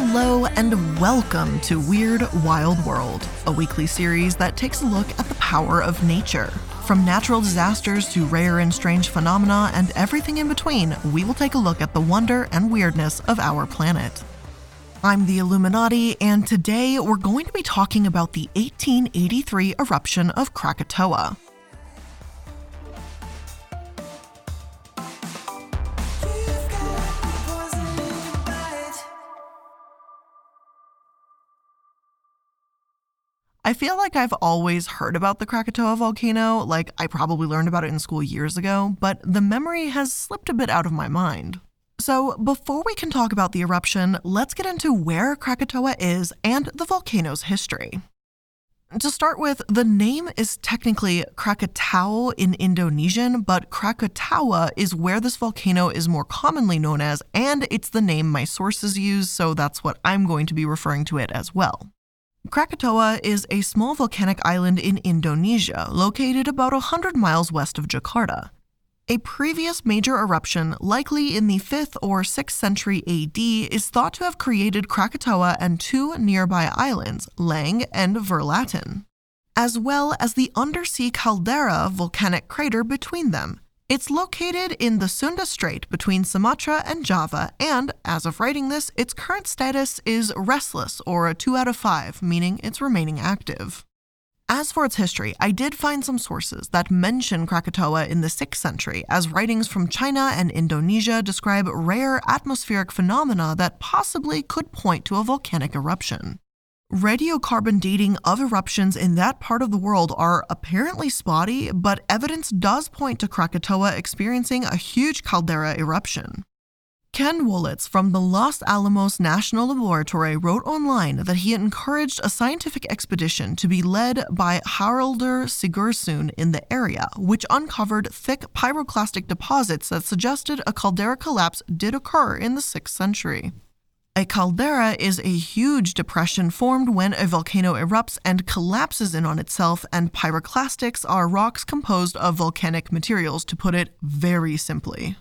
Hello and welcome to Weird Wild World, a weekly series that takes a look at the power of nature. From natural disasters to rare and strange phenomena and everything in between, we will take a look at the wonder and weirdness of our planet. I'm the iilluminaughtii, and today we're going to be talking about the 1883 eruption of Krakatoa. I feel like I've always heard about the Krakatoa volcano, like I probably learned about it in school years ago, but the memory has slipped a bit out of my mind. So, before we can talk about the eruption, let's get into where Krakatoa is and the volcano's history. To start with, the name is technically Krakatau in Indonesian, but Krakatoa is where this volcano is more commonly known as, and it's the name my sources use, so that's what I'm going to be referring to it as well. Krakatoa is a small volcanic island in Indonesia, located about 100 miles west of Jakarta. A previous major eruption, likely in the 5th or 6th century AD, is thought to have created Krakatoa and two nearby islands, Lang and Verlaten, as well as the undersea caldera volcanic crater between them, it's located in the Sunda Strait between Sumatra and Java, and as of writing this, its current status is restless or a 2 out of 5, meaning it's remaining active. As for its history, I did find some sources that mention Krakatoa in the 6th century, as writings from China and Indonesia describe rare atmospheric phenomena that possibly could point to a volcanic eruption. Radiocarbon dating of eruptions in that part of the world are apparently spotty, but evidence does point to Krakatoa experiencing a huge caldera eruption. Ken Wohletz from the Los Alamos National Laboratory wrote online that he encouraged a scientific expedition to be led by Haraldur Sigurdsson in the area, which uncovered thick pyroclastic deposits that suggested a caldera collapse did occur in the 6th century. A caldera is a huge depression formed when a volcano erupts and collapses in on itself, and pyroclastics are rocks composed of volcanic materials, to put it very simply.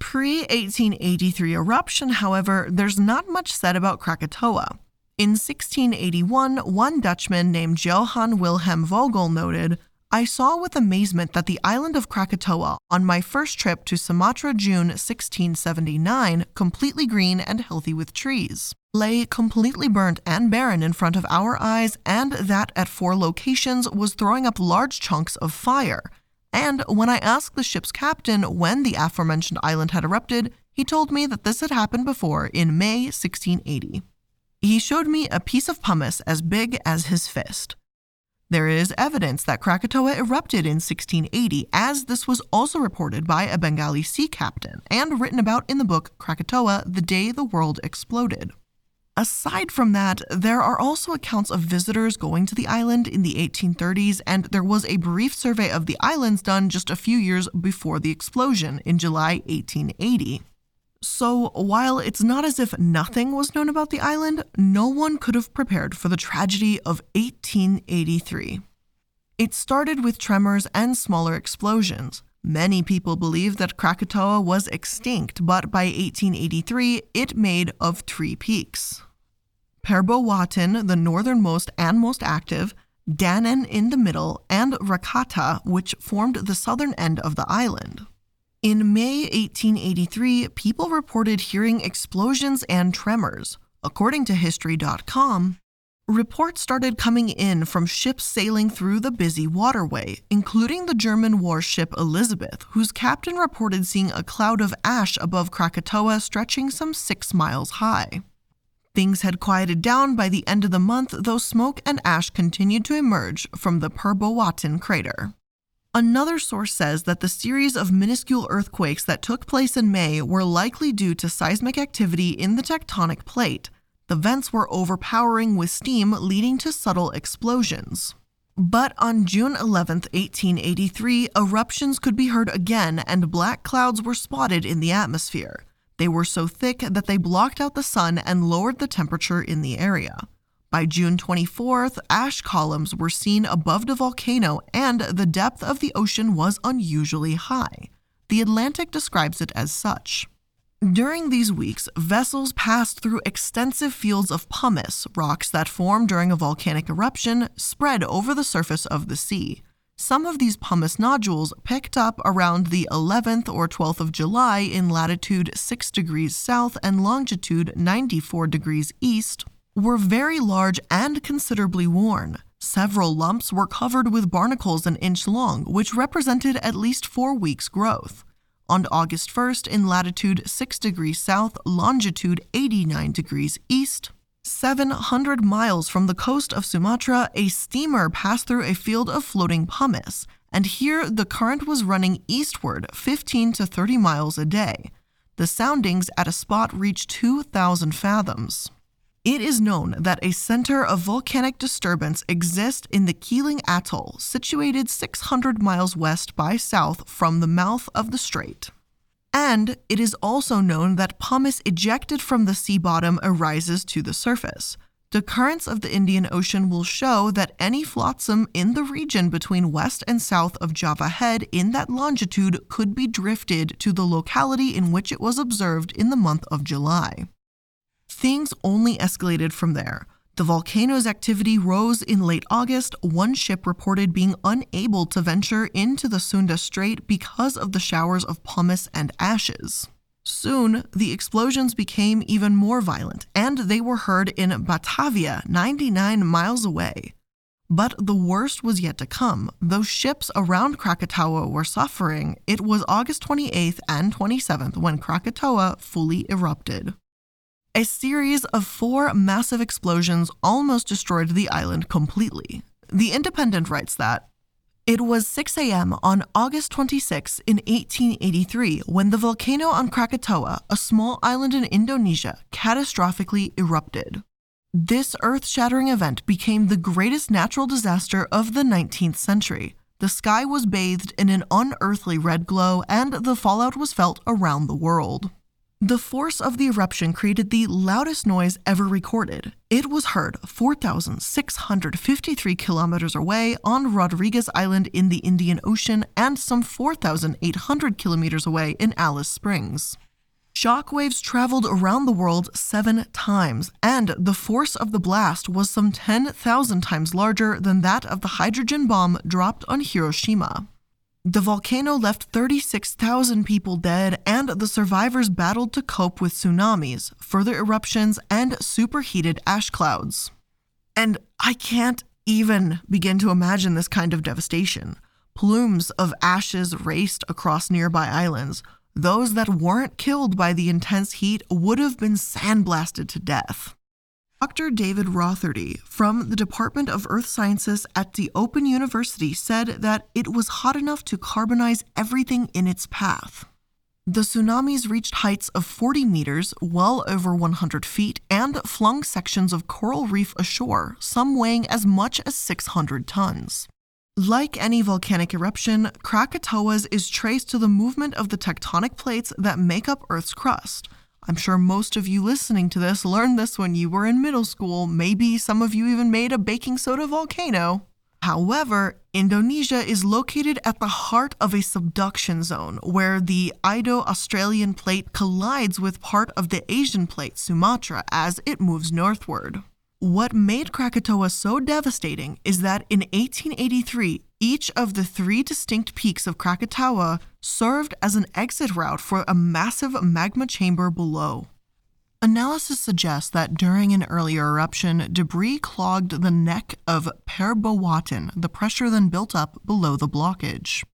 Pre 1883 eruption, however, there's not much said about Krakatoa. In 1681, one Dutchman named Johann Wilhelm Vogel noted I saw with amazement that the island of Krakatoa, on my first trip to Sumatra June 1679, completely green and healthy with trees, lay completely burnt and barren in front of our eyes, and that at four locations was throwing up large chunks of fire. And when I asked the ship's captain when the aforementioned island had erupted, he told me that this had happened before in May 1680. He showed me a piece of pumice as big as his fist. There is evidence that Krakatoa erupted in 1680, as this was also reported by a Bengali sea captain and written about in the book Krakatoa The Day the World Exploded. Aside from that, there are also accounts of visitors going to the island in the 1830s, and there was a brief survey of the islands done just a few years before the explosion in July 1880. So, while it's not as if nothing was known about the island, no one could have prepared for the tragedy of 1883. It started with tremors and smaller explosions. Many people believe that Krakatoa was extinct, but by 1883 it made of three peaks. Perboewatan, the northernmost and most active, Danan in the middle, and Rakata, which formed the southern end of the island. In May 1883, people reported hearing explosions and tremors. According to History.com, reports started coming in from ships sailing through the busy waterway, including the German warship Elizabeth, whose captain reported seeing a cloud of ash above Krakatoa stretching some six miles high. Things had quieted down by the end of the month, though smoke and ash continued to emerge from the Perboewatan crater. Another source says that the series of minuscule earthquakes that took place in May were likely due to seismic activity in the tectonic plate. The vents were overpowering with steam, leading to subtle explosions. But on June 11, 1883, eruptions could be heard again and black clouds were spotted in the atmosphere. They were so thick that they blocked out the sun and lowered the temperature in the area. By June 24th, ash columns were seen above the volcano and the depth of the ocean was unusually high. The Atlantic describes it as such. During these weeks, vessels passed through extensive fields of pumice, rocks that form during a volcanic eruption, spread over the surface of the sea. Some of these pumice nodules picked up around the 11th or 12th of July in latitude 6 degrees south and longitude 94 degrees east were very large and considerably worn. Several lumps were covered with barnacles an inch long, which represented at least four weeks' growth. On August 1st, in latitude 6 degrees south, longitude 89 degrees east, 700 miles from the coast of Sumatra, a steamer passed through a field of floating pumice, and here the current was running eastward 15 to 30 miles a day. The soundings at a spot reached 2,000 fathoms. It is known that a center of volcanic disturbance exists in the Keeling Atoll, situated 600 miles west by south from the mouth of the strait. And it is also known that pumice ejected from the sea bottom arises to the surface. The currents of the Indian Ocean will show that any flotsam in the region between west and south of Java Head in that longitude could be drifted to the locality in which it was observed in the month of July. Things only escalated from there. The volcano's activity rose in late August. One ship reported being unable to venture into the Sunda Strait because of the showers of pumice and ashes. Soon, the explosions became even more violent, and they were heard in Batavia, 99 miles away. But the worst was yet to come. Though ships around Krakatoa were suffering, it was August 28th and 27th when Krakatoa fully erupted. A series of four massive explosions almost destroyed the island completely. The Independent writes that it was 6 a.m. on August 26 in 1883 when the volcano on Krakatoa, a small island in Indonesia, catastrophically erupted. This earth shattering event became the greatest natural disaster of the 19th century. The sky was bathed in an unearthly red glow, and the fallout was felt around the world. The force of the eruption created the loudest noise ever recorded. It was heard 4,653 kilometers away on Rodrigues Island in the Indian Ocean and some 4,800 kilometers away in Alice Springs. Shockwaves traveled around the world seven times, and the force of the blast was some 10,000 times larger than that of the hydrogen bomb dropped on Hiroshima. The volcano left 36,000 people dead, and the survivors battled to cope with tsunamis, further eruptions, and superheated ash clouds. And I can't even begin to imagine this kind of devastation. Plumes of ashes raced across nearby islands. Those that weren't killed by the intense heat would have been sandblasted to death. Dr. David Rothery from the Department of Earth Sciences at the Open University said that it was hot enough to carbonize everything in its path. The tsunamis reached heights of 40 meters, well over 100 feet, and flung sections of coral reef ashore, some weighing as much as 600 tons. Like any volcanic eruption, Krakatoa's is traced to the movement of the tectonic plates that make up Earth's crust. I'm sure most of you listening to this learned this when you were in middle school. Maybe some of you even made a baking soda volcano. However, Indonesia is located at the heart of a subduction zone where the Indo Australian plate collides with part of the Asian plate, Sumatra, as it moves northward. What made Krakatoa so devastating is that in 1883, each of the three distinct peaks of Krakatoa served as an exit route for a massive magma chamber below. Analysis suggests that during an earlier eruption, debris clogged the neck of Perboewatan, the pressure then built up below the blockage.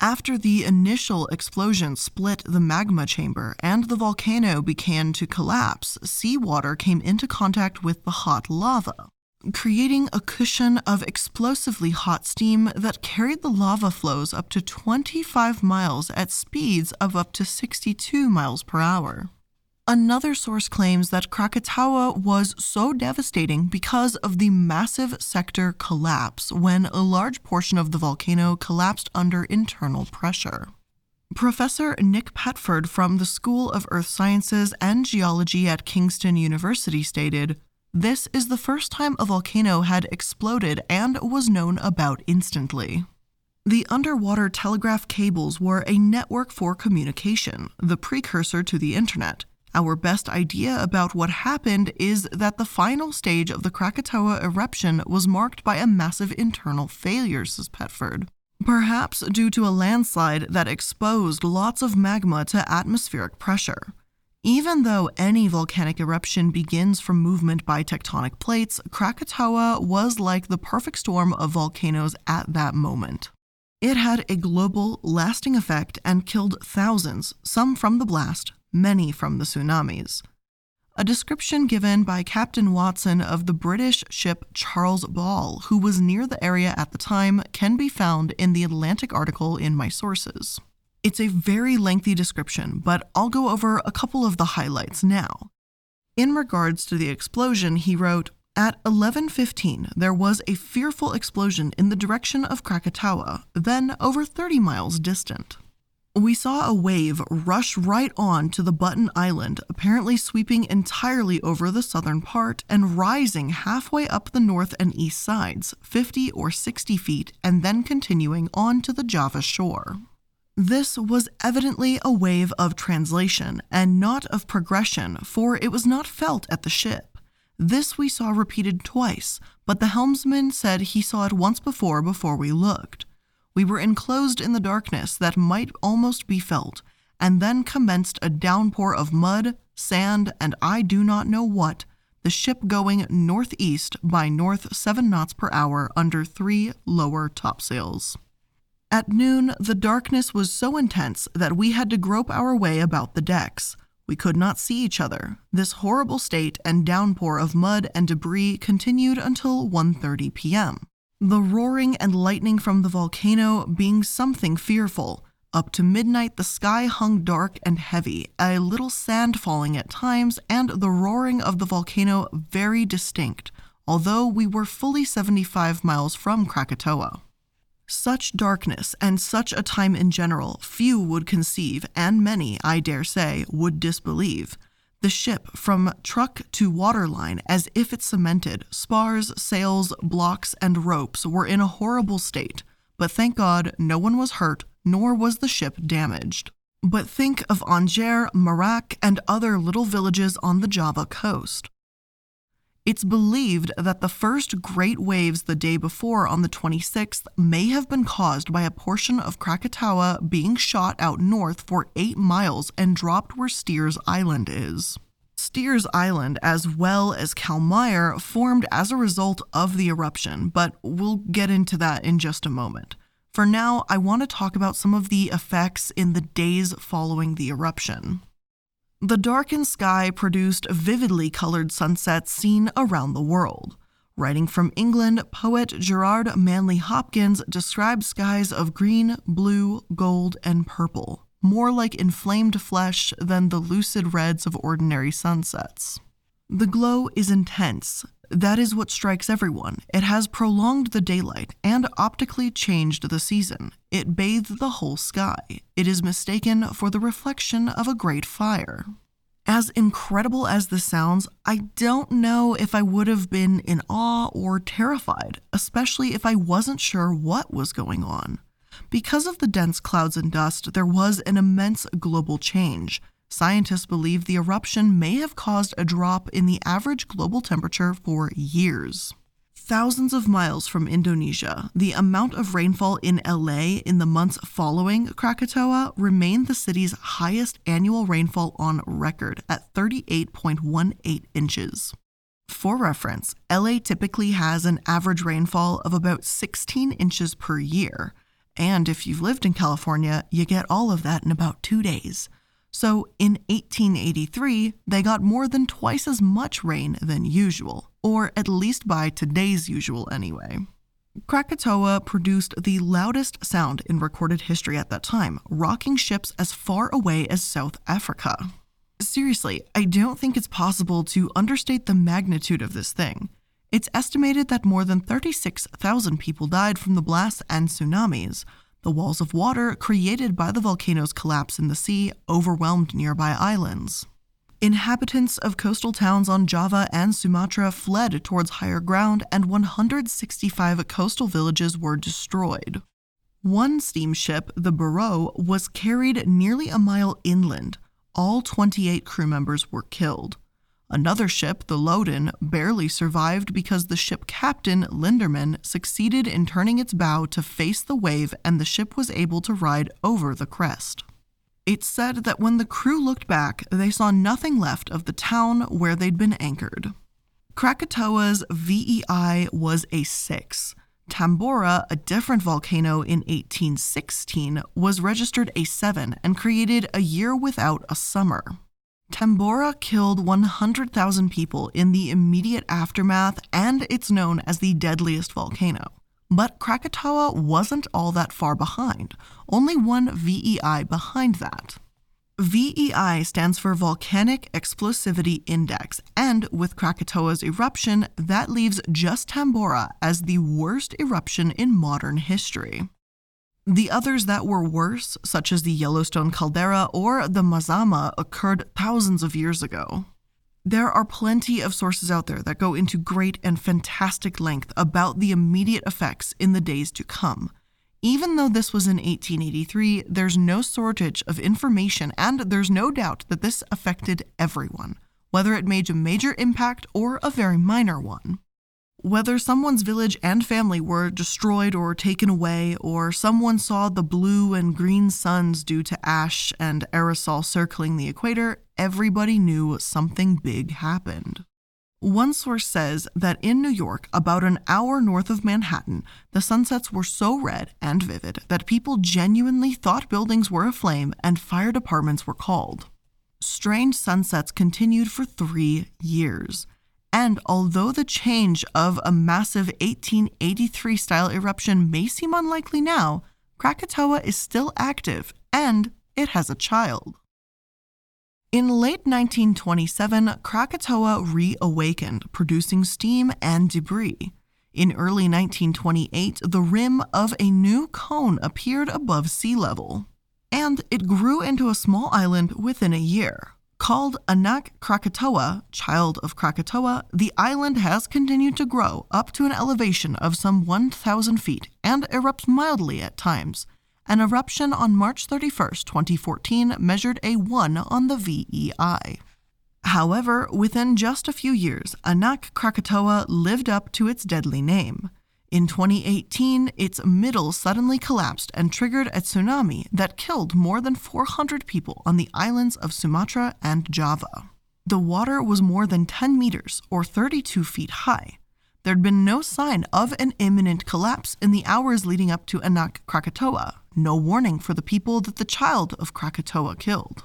After the initial explosion split the magma chamber and the volcano began to collapse, seawater came into contact with the hot lava, creating a cushion of explosively hot steam that carried the lava flows up to 25 miles at speeds of up to 62 miles per hour. Another source claims that Krakatoa was so devastating because of the massive sector collapse when a large portion of the volcano collapsed under internal pressure. Professor Nick Petford from the School of Earth Sciences and Geology at Kingston University stated This is the first time a volcano had exploded and was known about instantly. The underwater telegraph cables were a network for communication, the precursor to the internet. Our best idea about what happened is that the final stage of the Krakatoa eruption was marked by a massive internal failure, says Petford. Perhaps due to a landslide that exposed lots of magma to atmospheric pressure. Even though any volcanic eruption begins from movement by tectonic plates, Krakatoa was like the perfect storm of volcanoes at that moment. It had a global, lasting effect and killed thousands, some from the blast, many from the tsunamis. A description given by Captain Watson of the British ship Charles Bal, who was near the area at the time, can be found in the Atlantic article in my sources. It's a very lengthy description, but I'll go over a couple of the highlights now. In regards to the explosion, he wrote, at 11:15 there was a fearful explosion in the direction of Krakatoa, then over 30 miles distant. We saw a wave rush right on to the Button Island, apparently sweeping entirely over the southern part and rising halfway up the north and east sides, 50 or 60 feet, and then continuing on to the Java shore. This was evidently a wave of translation and not of progression, for it was not felt at the ship. This we saw repeated twice, but the helmsman said he saw it once before before we looked. We were enclosed in the darkness that might almost be felt, and then commenced a downpour of mud, sand, and I do not know what, the ship going northeast by north 7 knots per hour under three lower topsails. At noon, the darkness was so intense that we had to grope our way about the decks. We could not see each other. This horrible state and downpour of mud and debris continued until 1:30 p.m. The roaring and lightning from the volcano being something fearful. Up to midnight, the sky hung dark and heavy, a little sand falling at times, and the roaring of the volcano very distinct, although we were fully 75 miles from Krakatoa. Such darkness and such a time in general, few would conceive, and many, I dare say, would disbelieve. The ship, from truck to waterline, as if it cemented, spars, sails, blocks, and ropes, were in a horrible state, but thank God no one was hurt, nor was the ship damaged. But think of Anjer, Merak, and other little villages on the Java coast. It's believed that the first great waves the day before on the 26th may have been caused by a portion of Krakatoa being shot out north for eight miles and dropped where Steers Island is. Steers Island, as well as Calmeyer, formed as a result of the eruption, but we'll get into that in just a moment. For now, I want to talk about some of the effects in the days following the eruption. The darkened sky produced vividly colored sunsets seen around the world. Writing from England, poet Gerard Manley Hopkins described skies of green, blue, gold, and purple, more like inflamed flesh than the lucid reds of ordinary sunsets. The glow is intense, that is what strikes everyone. It has prolonged the daylight and optically changed the season. It bathed the whole sky. It is mistaken for the reflection of a great fire. As incredible as this sounds, I don't know if I would have been in awe or terrified, especially if I wasn't sure what was going on. Because of the dense clouds and dust, there was an immense global change. Scientists believe the eruption may have caused a drop in the average global temperature for years. Thousands of miles from Indonesia, the amount of rainfall in LA in the months following Krakatoa remained the city's highest annual rainfall on record at 38.18 inches. For reference, LA typically has an average rainfall of about 16 inches per year, and if you've lived in California, you get all of that in about two days. So in 1883, they got more than twice as much rain than usual, or at least by today's usual anyway. Krakatoa produced the loudest sound in recorded history at that time, rocking ships as far away as South Africa. Seriously, I don't think it's possible to understate the magnitude of this thing. It's estimated that more than 36,000 people died from the blasts and tsunamis, the walls of water created by the volcano's collapse in the sea overwhelmed nearby islands. Inhabitants of coastal towns on Java and Sumatra fled towards higher ground, and 165 coastal villages were destroyed. One steamship, the Berouw, was carried nearly a mile inland. All 28 crew members were killed. Another ship, the Loudoun, barely survived because the ship captain, Linderman, succeeded in turning its bow to face the wave and the ship was able to ride over the crest. It's said that when the crew looked back, they saw nothing left of the town where they'd been anchored. Krakatoa's VEI was a 6. Tambora, a different volcano in 1816, was registered a 7 and created a year without a summer. Tambora killed 100,000 people in the immediate aftermath, and it's known as the deadliest volcano. But Krakatoa wasn't all that far behind, only one VEI behind that. VEI stands for Volcanic Explosivity Index, and with Krakatoa's eruption, that leaves just Tambora as the worst eruption in modern history. The others that were worse, such as the Yellowstone caldera or the Mazama, occurred thousands of years ago. There are plenty of sources out there that go into great and fantastic length about the immediate effects in the days to come. Even though this was in 1883, there's no shortage of information, and there's no doubt that this affected everyone, whether it made a major impact or a very minor one. Whether someone's village and family were destroyed or taken away, or someone saw the blue and green suns due to ash and aerosol circling the equator, everybody knew something big happened. One source says that in New York, about an hour north of Manhattan, the sunsets were so red and vivid that people genuinely thought buildings were aflame and fire departments were called. Strange sunsets continued for three years. And although the change of a massive 1883 style eruption may seem unlikely now, Krakatoa is still active and it has a child. In late 1927, Krakatoa reawakened, producing steam and debris. In early 1928, the rim of a new cone appeared above sea level, and it grew into a small island within a year. Called Anak Krakatoa, child of Krakatoa, the island has continued to grow up to an elevation of some 1,000 feet and erupts mildly at times. An eruption on March 31, 2014, measured a 1 on the VEI. However, within just a few years, Anak Krakatoa lived up to its deadly name. In 2018, its middle suddenly collapsed and triggered a tsunami that killed more than 400 people on the islands of Sumatra and Java. The water was more than 10 meters, or 32 feet high. There'd been no sign of an imminent collapse in the hours leading up to Anak Krakatoa, no warning for the people that the child of Krakatoa killed.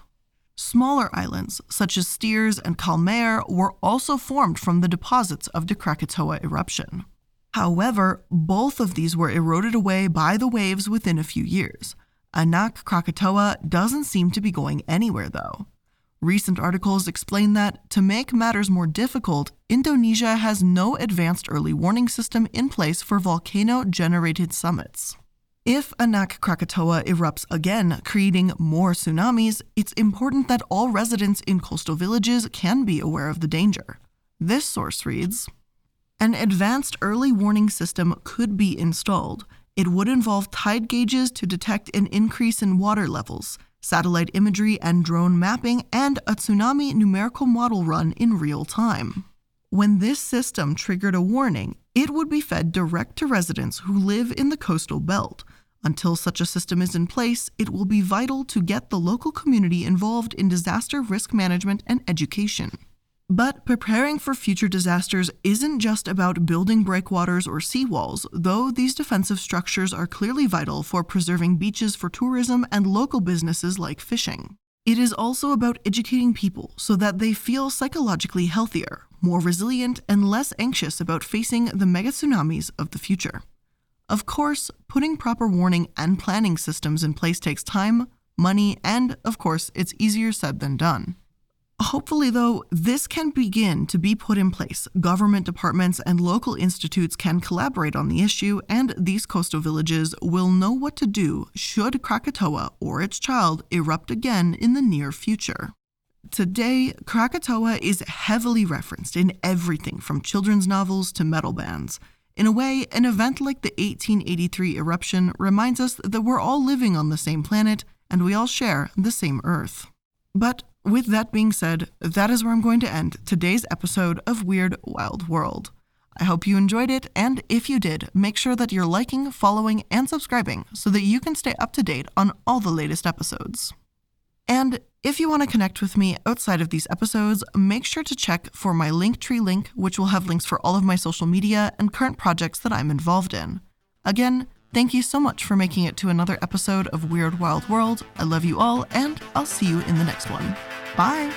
Smaller islands, such as Steers and Calmeyer, were also formed from the deposits of the Krakatoa eruption. However, both of these were eroded away by the waves within a few years. Anak Krakatoa doesn't seem to be going anywhere, though. Recent articles explain that, to make matters more difficult, Indonesia has no advanced early warning system in place for volcano generated tsunamis. If Anak Krakatoa erupts again, creating more tsunamis, it's important that all residents in coastal villages can be aware of the danger. This source reads an advanced early warning system could be installed. It would involve tide gauges to detect an increase in water levels, satellite imagery and drone mapping, and a tsunami numerical model run in real time. When this system triggered a warning, it would be fed direct to residents who live in the coastal belt. Until such a system is in place, it will be vital to get the local community involved in disaster risk management and education. But preparing for future disasters isn't just about building breakwaters or seawalls, though these defensive structures are clearly vital for preserving beaches for tourism and local businesses like fishing. It is also about educating people so that they feel psychologically healthier, more resilient, and less anxious about facing the mega tsunamis of the future. Of course, putting proper warning and planning systems in place takes time, money, and, of course, it's easier said than done. Hopefully, though, this can begin to be put in place. Government departments and local institutes can collaborate on the issue, and these coastal villages will know what to do should Krakatoa or its child erupt again in the near future. Today, Krakatoa is heavily referenced in everything from children's novels to metal bands. In a way, an event like the 1883 eruption reminds us that we're all living on the same planet and we all share the same Earth. But with that being said, that is where I'm going to end today's episode of Weird Wild World. I hope you enjoyed it, and if you did, make sure that you're liking, following, and subscribing so that you can stay up to date on all the latest episodes. And if you want to connect with me outside of these episodes, make sure to check for my Linktree link, which will have links for all of my social media and current projects that I'm involved in. Again, thank you so much for making it to another episode of Weird Wild World. I love you all, and I'll see you in the next one. Bye!